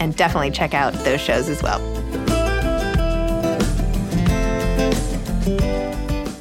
and definitely check out those shows as well.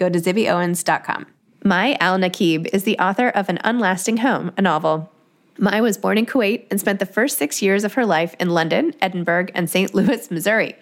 go to zibbyowens.com. Mai Al Nakib is the author of An Unlasting Home, a novel. Mai was born in Kuwait and spent the first six years of her life in London, Edinburgh, and St. Louis, Missouri.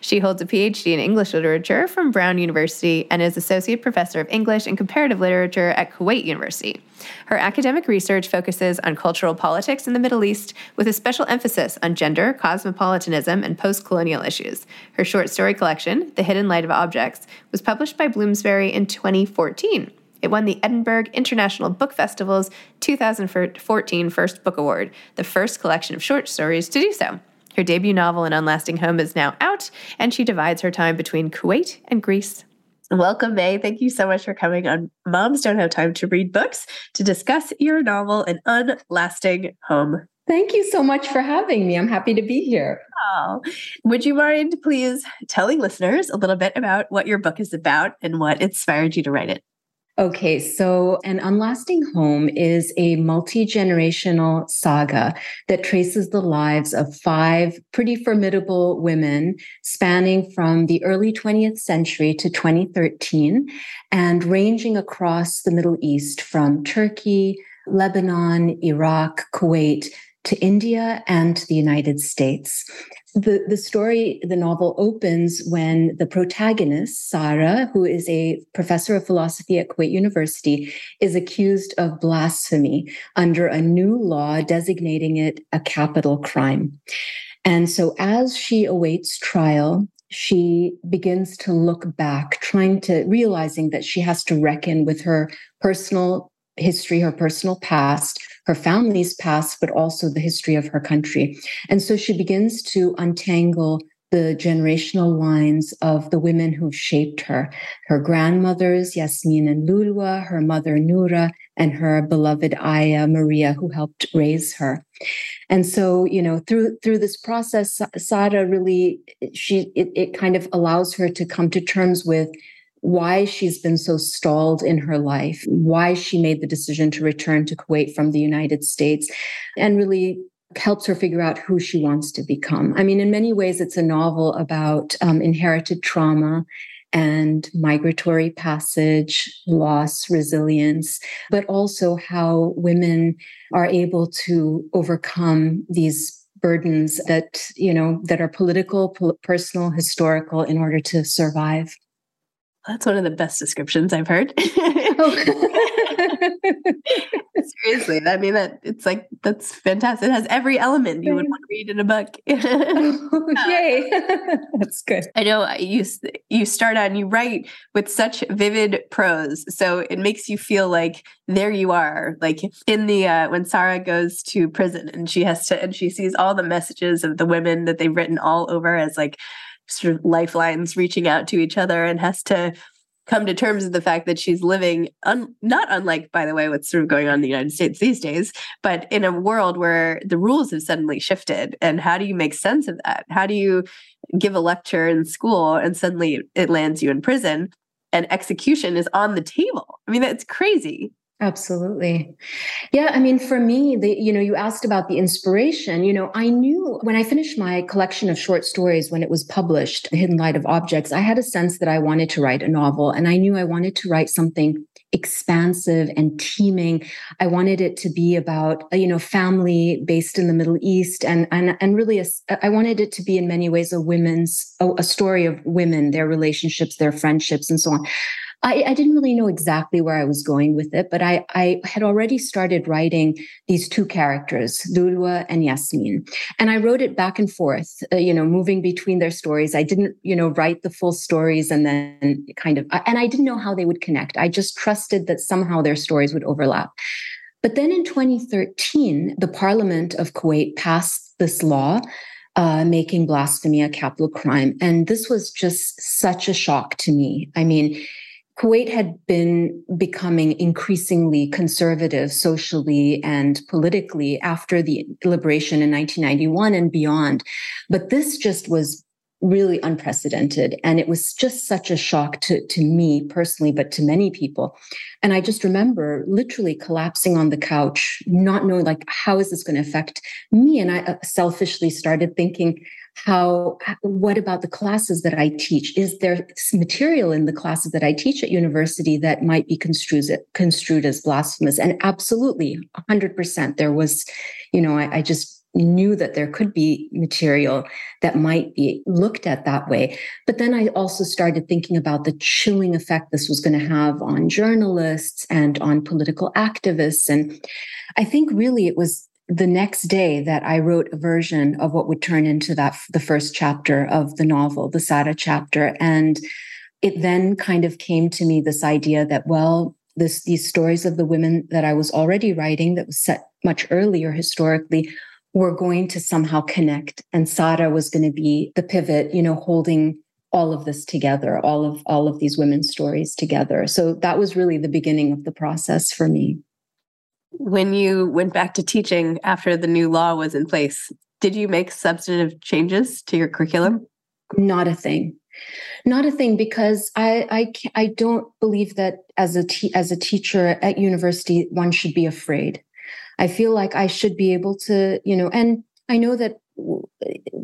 She holds a PhD in English literature from Brown University and is Associate Professor of English and Comparative Literature at Kuwait University. Her academic research focuses on cultural politics in the Middle East with a special emphasis on gender, cosmopolitanism, and post colonial issues. Her short story collection, The Hidden Light of Objects, was published by Bloomsbury in 2014. It won the Edinburgh International Book Festival's 2014 First Book Award, the first collection of short stories to do so. Her debut novel, An Unlasting Home, is now out, and she divides her time between Kuwait and Greece. Welcome, Mai. Thank you so much for coming on Moms Don't Have Time to Read Books to discuss your novel, An Unlasting Home. Thank you so much for having me. I'm happy to be here. Oh, would you mind please telling listeners a little bit about what your book is about and what inspired you to write it? Okay, so An Unlasting Home is a multi generational saga that traces the lives of five pretty formidable women spanning from the early 20th century to 2013 and ranging across the Middle East from Turkey, Lebanon, Iraq, Kuwait, to India and the United States. The, the story, the novel opens when the protagonist, Sarah, who is a professor of philosophy at Kuwait University, is accused of blasphemy under a new law designating it a capital crime. And so, as she awaits trial, she begins to look back, trying to realizing that she has to reckon with her personal history, her personal past, her family's past, but also the history of her country. And so she begins to untangle the generational lines of the women who've shaped her her grandmothers, Yasmin and Lulwa, her mother, Nura, and her beloved ayah, Maria, who helped raise her. And so, you know, through through this process, Sarah really she it, it kind of allows her to come to terms with why she's been so stalled in her life, why she made the decision to return to Kuwait from the United States, and really helps her figure out who she wants to become. I mean, in many ways, it's a novel about um, inherited trauma and migratory passage, loss, resilience, but also how women are able to overcome these burdens that you know that are political personal historical in order to survive that's one of the best descriptions I've heard. Seriously, I mean that it's like that's fantastic. It has every element you would want to read in a book. yay, that's good. I know you you start out and you write with such vivid prose, so it makes you feel like there you are, like in the uh, when Sarah goes to prison and she has to and she sees all the messages of the women that they've written all over as like sort of lifelines reaching out to each other and has to come to terms with the fact that she's living un- not unlike by the way what's sort of going on in the united states these days but in a world where the rules have suddenly shifted. And how do you make sense of that? How do you give a lecture in school and suddenly it lands you in prison and execution is on the table? I mean that's crazy Absolutely. Yeah. I mean, for me, the, you know, you asked about the inspiration. You know, I knew when I finished my collection of short stories when it was published, The Hidden Light of Objects, I had a sense that I wanted to write a novel and I knew I wanted to write something expansive and teeming. I wanted it to be about, uh, you know, family based in the Middle East and, and, and really, a, uh, I wanted it to be in many ways a women's, a, a story of women, their relationships, their friendships and so on. I, I, didn't really know exactly where I was going with it, but I, I had already started writing these two characters, Lulwa and Yasmin. And I wrote it back and forth, uh, you know, moving between their stories. I didn't, you know, write the full stories and then kind of, and I didn't know how they would connect. I just trusted that somehow their stories would overlap. But then in 2013, the parliament of Kuwait passed this law uh, making blasphemy a capital crime. And this was just such a shock to me. I mean, Kuwait had been becoming increasingly conservative socially and politically after the liberation in 1991 and beyond. But this just was really unprecedented. And it was just such a shock to, to me personally, but to many people. And I just remember literally collapsing on the couch, not knowing like, how is this going to affect me? And I uh, selfishly started thinking, how what about the classes that i teach is there material in the classes that i teach at university that might be construed, construed as blasphemous and absolutely 100% there was you know I, I just knew that there could be material that might be looked at that way. But then I also started thinking about the chilling effect this was going to have on journalists and on political activists. And I think really it was the next day that I wrote a version of what would turn into that the first chapter of the novel, the Sara chapter. And it then kind of came to me this idea that, well, this these stories of the women that I was already writing that was set much earlier historically were going to somehow connect. And Sara was going to be the pivot, you know, holding all of this together, all of all of these women's stories together. So that was really the beginning of the process for me. When you went back to teaching after the new law was in place, did you make substantive changes to your curriculum? Not a thing. Not a thing because I I I don't believe that as a te- as a teacher at university one should be afraid. I feel like I should be able to, you know, and I know that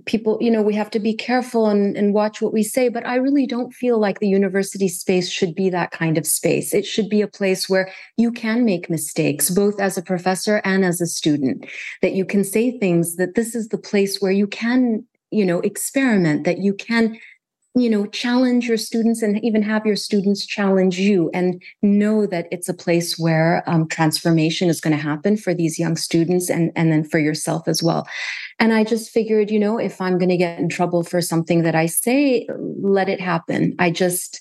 people you know we have to be careful and, and watch what we say but i really don't feel like the university space should be that kind of space. It should be a place where you can make mistakes both as a professor and as a student that you can say things that this is the place where you can you know experiment that you can you know challenge your students and even have your students challenge you and know that it's a place where um, transformation is going to happen for these young students and and then for yourself as well. And i just figured you know if i'm going to get in trouble for something that i say let it happen. I just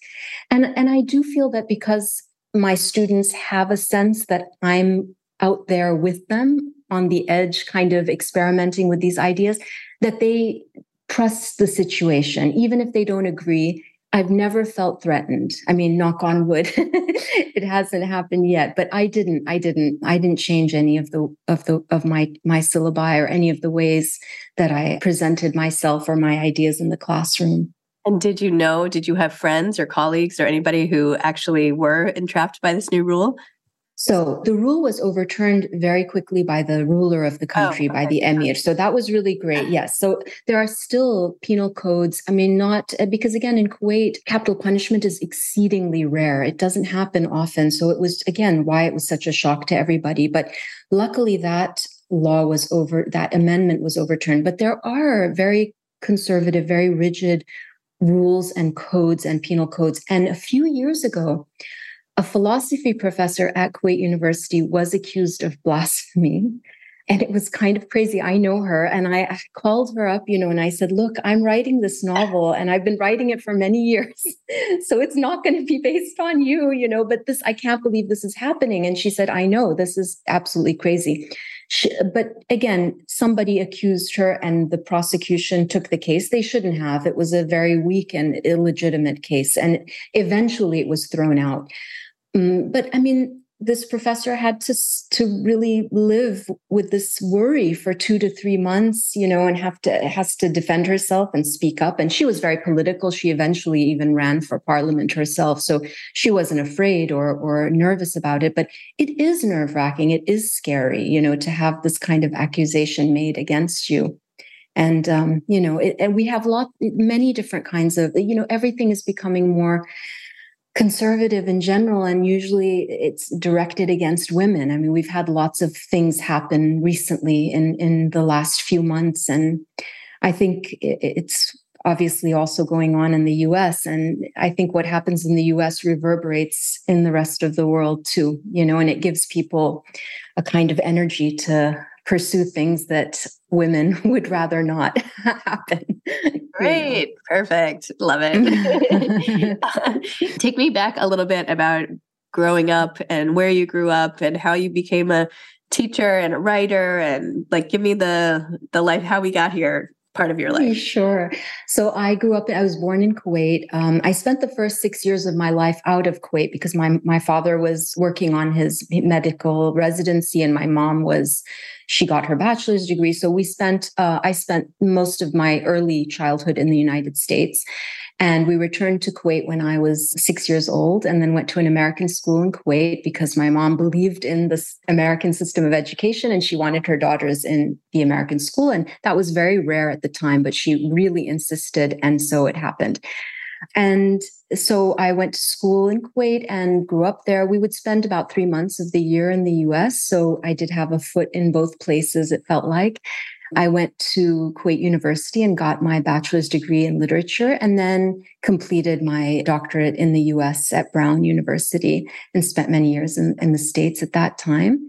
and and i do feel that because my students have a sense that i'm out there with them on the edge kind of experimenting with these ideas that they trust the situation, even if they don't agree. I've never felt threatened. I mean, knock on wood, it hasn't happened yet. But I didn't. I didn't. I didn't change any of the of the of my my syllabi or any of the ways that I presented myself or my ideas in the classroom. And did you know? Did you have friends or colleagues or anybody who actually were entrapped by this new rule? So the rule was overturned very quickly by the ruler of the country, oh, by the emir. So that was really great. Yes. So there are still penal codes. I mean, not uh, because again, in Kuwait, capital punishment is exceedingly rare. It doesn't happen often. So it was, again, why it was such a shock to everybody. But luckily, that law was over, that amendment was overturned. But there are very conservative, very rigid rules and codes and penal codes. And a few years ago, a philosophy professor at Kuwait University was accused of blasphemy. And it was kind of crazy. I know her and I, called her up, you know, and I said, Look, I'm writing this novel and I've been writing it for many years. so it's not going to be based on you, you know, but this, I can't believe this is happening. And she said, I know this is absolutely crazy. She, but again, somebody accused her and the prosecution took the case. They shouldn't have. It was a very weak and illegitimate case. And eventually it was thrown out. Mm, but I mean, this professor had to to really live with this worry for two to three months, you know, and have to has to defend herself and speak up. And she was very political. She eventually even ran for parliament herself, so she wasn't afraid or or nervous about it. But it is nerve wracking. It is scary, you know, to have this kind of accusation made against you. And um, you know, it, and we have lot many different kinds of, you know, everything is becoming more conservative in general and usually it's directed against women. I mean we've had lots of things happen recently in in the last few months and i think it's obviously also going on in the US and i think what happens in the US reverberates in the rest of the world too you know and it gives people a kind of energy to pursue things that women would rather not happen Great. Perfect. Love it. Take me back a little bit about growing up and where you grew up and how you became a teacher and a writer and like give me the the life how we got here part of your life? Sure. So I grew up, I was born in Kuwait. Um, I spent the first six years of my life out of Kuwait because my, my father was working on his medical residency and my mom was she got her bachelor's degree. So we spent, uh, I spent most of my early childhood in the United States. And we returned to Kuwait when I was six years old and then went to an American school in Kuwait because my mom believed in the American system of education and she wanted her daughters in the American school. And that was very rare at the time, but she really insisted. And so it happened. And so I went to school in Kuwait and grew up there. We would spend about three months of the year in the US. So I did have a foot in both places, it felt like. I went to Kuwait University and got my bachelor's degree in literature and then completed my doctorate in the US at Brown University and spent many years in, in the States at that time.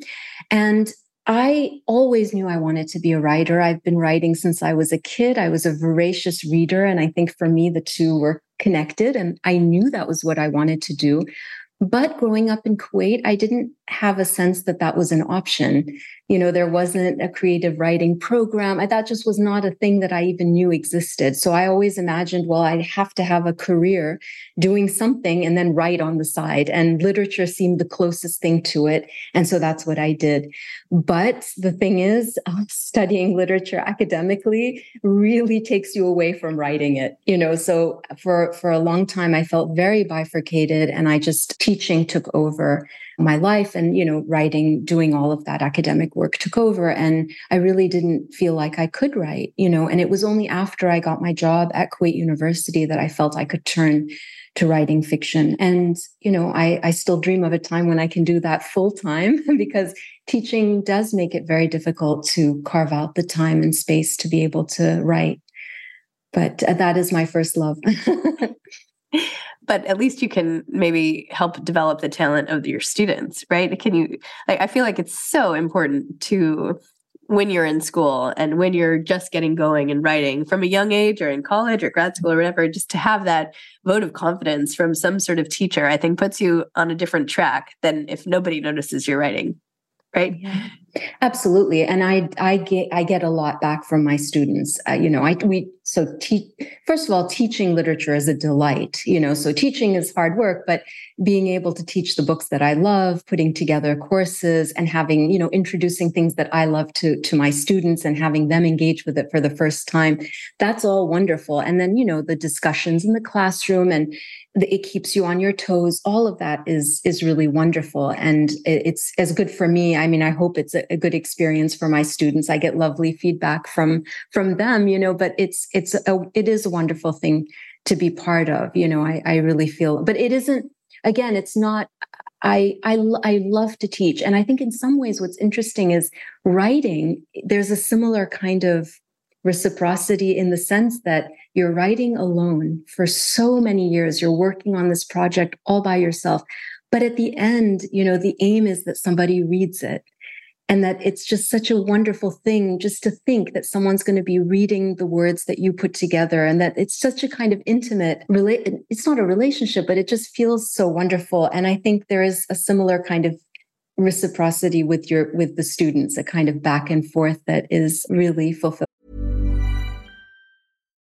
And I always knew I wanted to be a writer. I've been writing since I was a kid. I was a voracious reader. And I think for me, the two were connected. And I knew that was what I wanted to do. But growing up in Kuwait, I didn't have a sense that that was an option. You know, there wasn't a creative writing program. That just was not a thing that I even knew existed. So I always imagined, well, I'd have to have a career doing something and then write on the side. And literature seemed the closest thing to it. And so that's what I did. But the thing is, uh, studying literature academically really takes you away from writing it. You know, so for for a long time, I felt very bifurcated, and I just teaching took over my life and you know writing doing all of that academic work took over and i really didn't feel like i could write you know and it was only after i got my job at kuwait university that i felt i could turn to writing fiction. And you know i i still dream of a time when i can do that full time because teaching does make it very difficult to carve out the time and space to be able to write. But uh, that is my first love but at least you can maybe help develop the talent of your students right can you like i feel like it's so important to when you're in school and when you're just getting going and writing from a young age or in college or grad school or whatever just to have that vote of confidence from some sort of teacher i think puts you on a different track than if nobody notices your writing right yeah. Absolutely, and I I get I get a lot back from my students. Uh, you know, I we so te- first of all, teaching literature is a delight. You know, so teaching is hard work, but being able to teach the books that I love, putting together courses, and having you know introducing things that I love to to my students and having them engage with it for the first time, that's all wonderful. And then you know the discussions in the classroom and it keeps you on your toes all of that is is really wonderful. And it's as good for me. I mean i hope it's a, good experience for my students. I get lovely feedback from from them you know but it's it's a it is a wonderful thing to be part of you know i i really feel but it isn't again it's not I, I I love to teach, and I think in some ways what's interesting is writing. There's a similar kind of reciprocity in the sense that you're writing alone for so many years. You're working on this project all by yourself. But at the end, you know, the aim is that somebody reads it and that it's just such a wonderful thing just to think that someone's going to be reading the words that you put together and that it's such a kind of intimate relate it's not a relationship but it just feels so wonderful and i think there is a similar kind of reciprocity with your with the students a kind of back and forth that is really fulfilling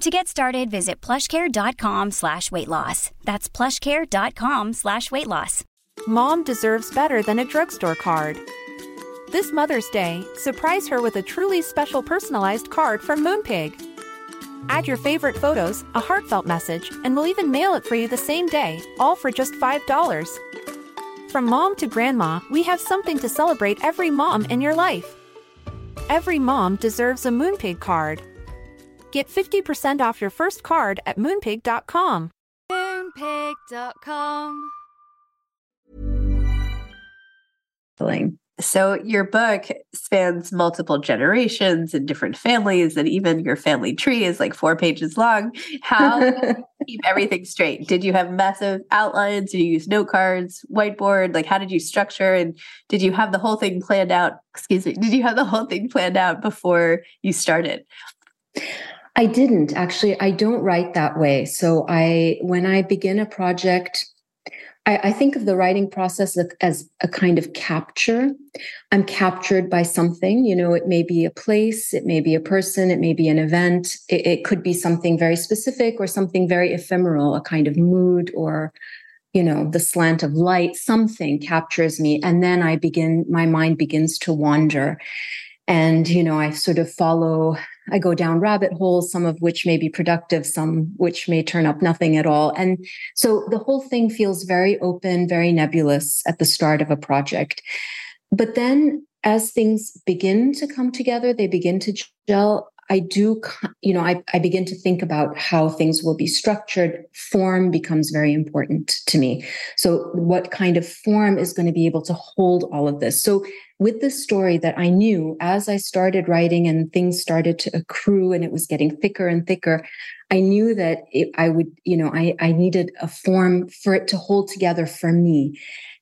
To get started, visit plushcare.com slash weight loss. That's plushcare.com slash weight loss. Mom deserves better than a drugstore card. This Mother's Day, surprise her with a truly special personalized card from Moonpig. Add your favorite photos, a heartfelt message, and we'll even mail it for you the same day, all for just $5. From mom to grandma, we have something to celebrate every mom in your life. Every mom deserves a Moonpig card. Get 50% off your first card at moonpig.com. Moonpig.com. So, your book spans multiple generations and different families, and even your family tree is like four pages long. How keep everything straight? Did you have massive outlines? Did you use note cards, whiteboard? Like, how did you structure? And did you have the whole thing planned out? Excuse me. Did you have the whole thing planned out before you started? I didn't actually. I don't write that way. So I, when I begin a project, I, I think of the writing process as a kind of capture. I'm captured by something. You know, it may be a place, it may be a person, it may be an event. It, it could be something very specific or something very ephemeral, a kind of mood or you know the slant of light something captures me and then i begin my mind begins to wander and you know i sort of follow I go down rabbit holes, some of which may be productive, some which may turn up nothing at all. And so the whole thing feels very open, very nebulous at the start of a project. But then as things begin to come together, they begin to gel. I do, you know, I, I begin to think about how things will be structured. Form becomes very important to me. So, what kind of form is going to be able to hold all of this? So, with the story that I knew as I started writing and things started to accrue and it was getting thicker and thicker, I knew that it, I would, you know, I, I needed a form for it to hold together for me.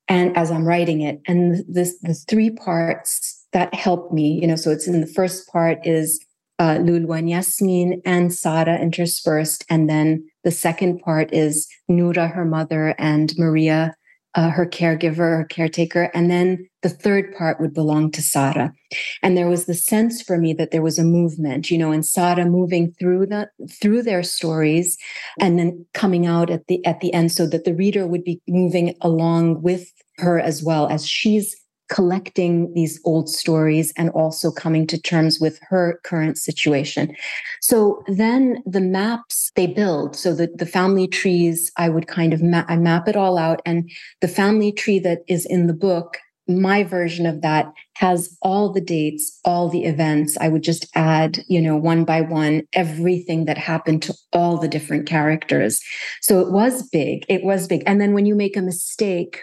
And as I'm writing it, and this, the three parts that helped me, you know, so it's in the first part is uh, Lulwa and Yasmin and Sara interspersed. And then the second part is Nura, her mother, and Maria, uh, her caregiver, her caretaker. And then the third part would belong to Sara. And there was the sense for me that there was a movement, you know, and Sara moving through the through their stories and then coming out at the at the end so that the reader would be moving along with her as well as she's collecting these old stories and also coming to terms with her current situation. So then the maps they build, so the, the family trees, I would kind of ma- I map it all out. And the family tree that is in the book, my version of that has all the dates, all the events. I would just add, you know, one by one, everything that happened to all the different characters. So it was big. It was big. And then when you make a mistake,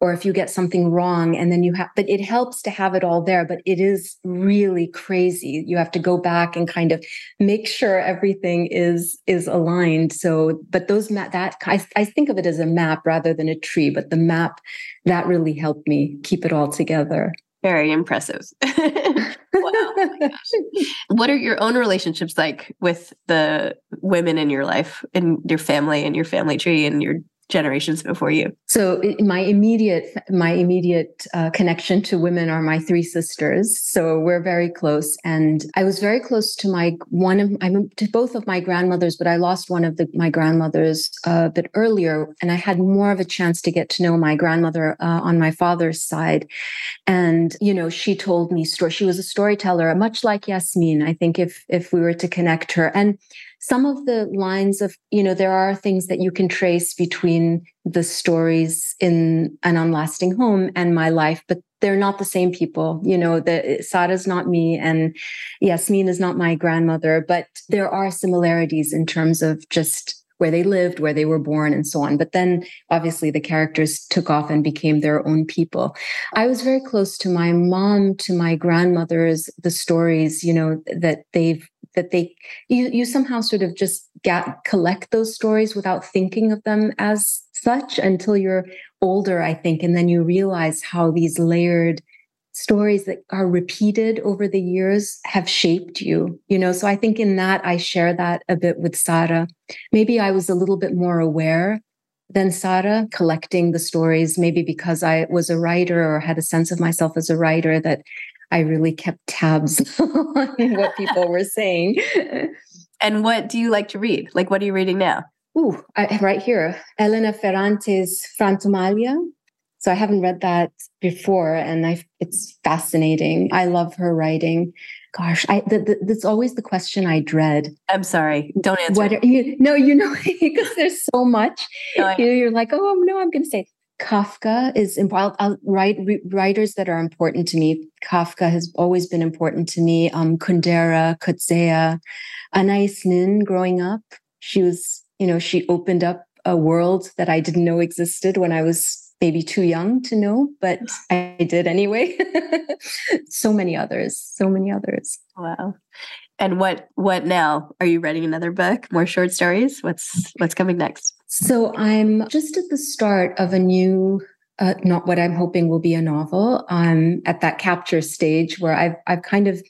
or if you get something wrong and then you have but it helps to have it all there but it is really crazy. You have to go back and kind of make sure everything is is aligned. So but those map that I, I think of it as a map rather than a tree but the map that really helped me keep it all together. Very impressive. Wow oh what are your own relationships like with the women in your life and your family and your family tree and your generations before you. So my immediate my immediate uh, connection to women are my three sisters. So we're very close. And i was very close to my one of i'm to both of my grandmothers but i lost one of the, my grandmothers uh, a bit earlier. And i had more of a chance to get to know my grandmother uh, on my father's side. And you know she told me story she was a storyteller much like yasmin i think if if we were to connect her. And some of the lines of you know there are things that you can trace between the stories in an unlasting home and my life but they're not the same people you know the sara's not me and yasmin is not my grandmother but there are similarities in terms of just where they lived, where they were born, and so on. But then obviously the characters took off and became their own people. I was very close to my mom, to my grandmothers, the stories, you know, that they've that they you you somehow sort of just get collect those stories without thinking of them as such until you're older i think and then you realize how these layered stories that are repeated over the years have shaped you you know? So i think in that i share that a bit with sara maybe i was a little bit more aware than sara collecting the stories maybe because i was a writer or had a sense of myself as a writer that I really kept tabs on what people were saying. And what do you like to read? Like, what are you reading now? Ooh, I, right here, Elena Ferrante's Frantumaglia. So I haven't read that before, and I it's fascinating. I love her writing. Gosh, I the, the, that's always the question I dread. I'm sorry, don't answer. What are, you, no, you know because there's so much. No, you know, you're like, oh no, I'm going to say Kafka is. I'll write writers that are important to me. Kafka has always been important to me. Um, Kundera, Coetzee, Anais Nin. Growing up, she was, you know, she opened up a world that I didn't know existed when I was maybe too young to know, but I did anyway. so many others, so many others. Wow. And what what now? Are you writing another book? More short stories? What's what's coming next? So I'm just at the start of a new uh, not what I'm hoping will be a novel. I'm at that capture stage where I've I've kind of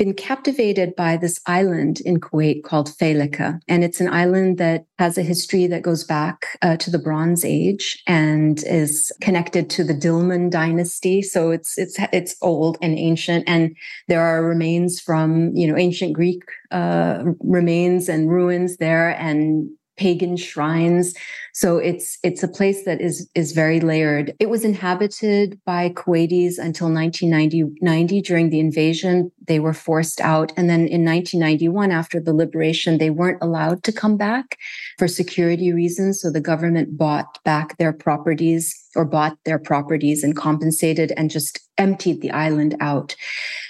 been captivated by this island in Kuwait called Failaka. And it's an island that has a history that goes back uh, to the Bronze Age and is connected to the Dilmun dynasty. So it's it's it's old and ancient, and there are remains from you know ancient Greek uh, remains and ruins there, and pagan shrines. So it's it's a place that is is very layered. It was inhabited by Kuwaitis until 1990 during the invasion. They were forced out, and then in 1991, after the liberation, they weren't allowed to come back for security reasons. So the government bought back their properties or bought their properties and compensated and just emptied the island out.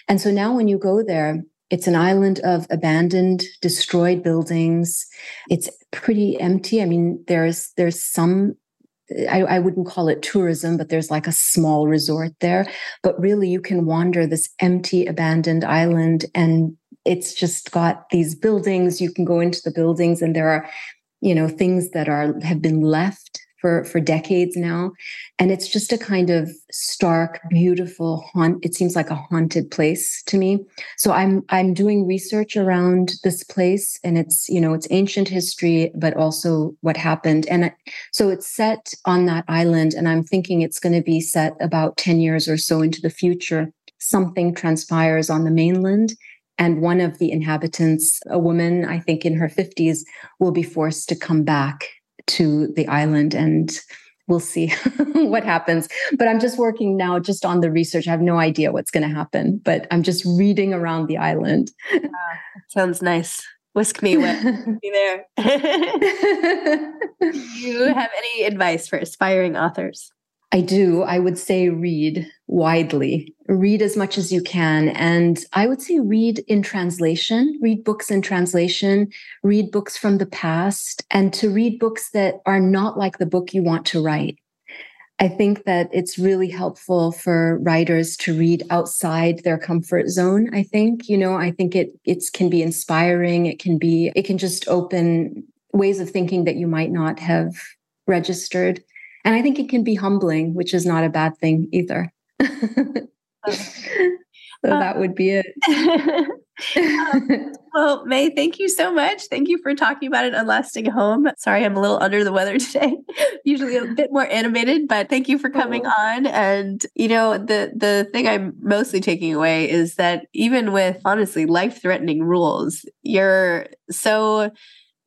And so now when you go there, it's an island of abandoned, destroyed buildings. It's pretty empty. I mean, there's there's some I, I, wouldn't call it tourism, but there's like a small resort there. But really, you can wander this empty, abandoned island, and it's just got these buildings. You can go into the buildings, and there are, you know, things that are have been left for for decades now. And it's just a kind of stark beautiful haunt it seems like a haunted place to me. So i'm i'm doing research around this place and it's you know it's ancient history but also what happened. And so it's set on that island and i'm thinking it's going to be set about 10 years or so into the future. Something transpires on the mainland and one of the inhabitants, a woman, I think in her 50s, will be forced to come back to the island and we'll see what happens. But I'm just working now just on the research. I have no idea what's going to happen, but I'm just reading around the island. sounds nice. Whisk me away. Be there. Do you have any advice for aspiring authors? I do. I would say read widely, read as much as you can. And I would say read in translation, read books in translation, read books from the past, and to read books that are not like the book you want to write. I think that it's really helpful for writers to read outside their comfort zone. I think, you know, I think it it can be inspiring. It can be, it can just open ways of thinking that you might not have registered. And I think it can be humbling, which is not a bad thing either. so that would be it. um, well, Mai, thank you so much. Thank you for talking about an unlasting home. Sorry, I'm a little under the weather today. Usually a bit more animated, but thank you for coming oh. on. And you know, the the thing I'm mostly taking away is that even with honestly life-threatening rules, you're so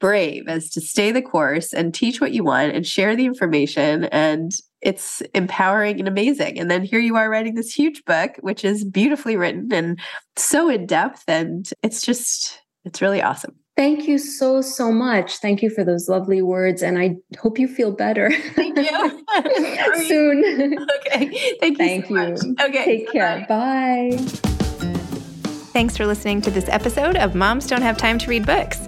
brave as to stay the course and teach what you want and share the information and it's empowering and amazing and then here you are writing this huge book which is beautifully written and so in depth and it's just it's really awesome Thank you so, so much. Thank you for those lovely words. And I hope you feel better. Thank you. Soon. Okay. Thank you. Thank so you. Much. Okay. Take care. Bye. Thanks for listening to this episode of Moms Don't Have Time to Read Books.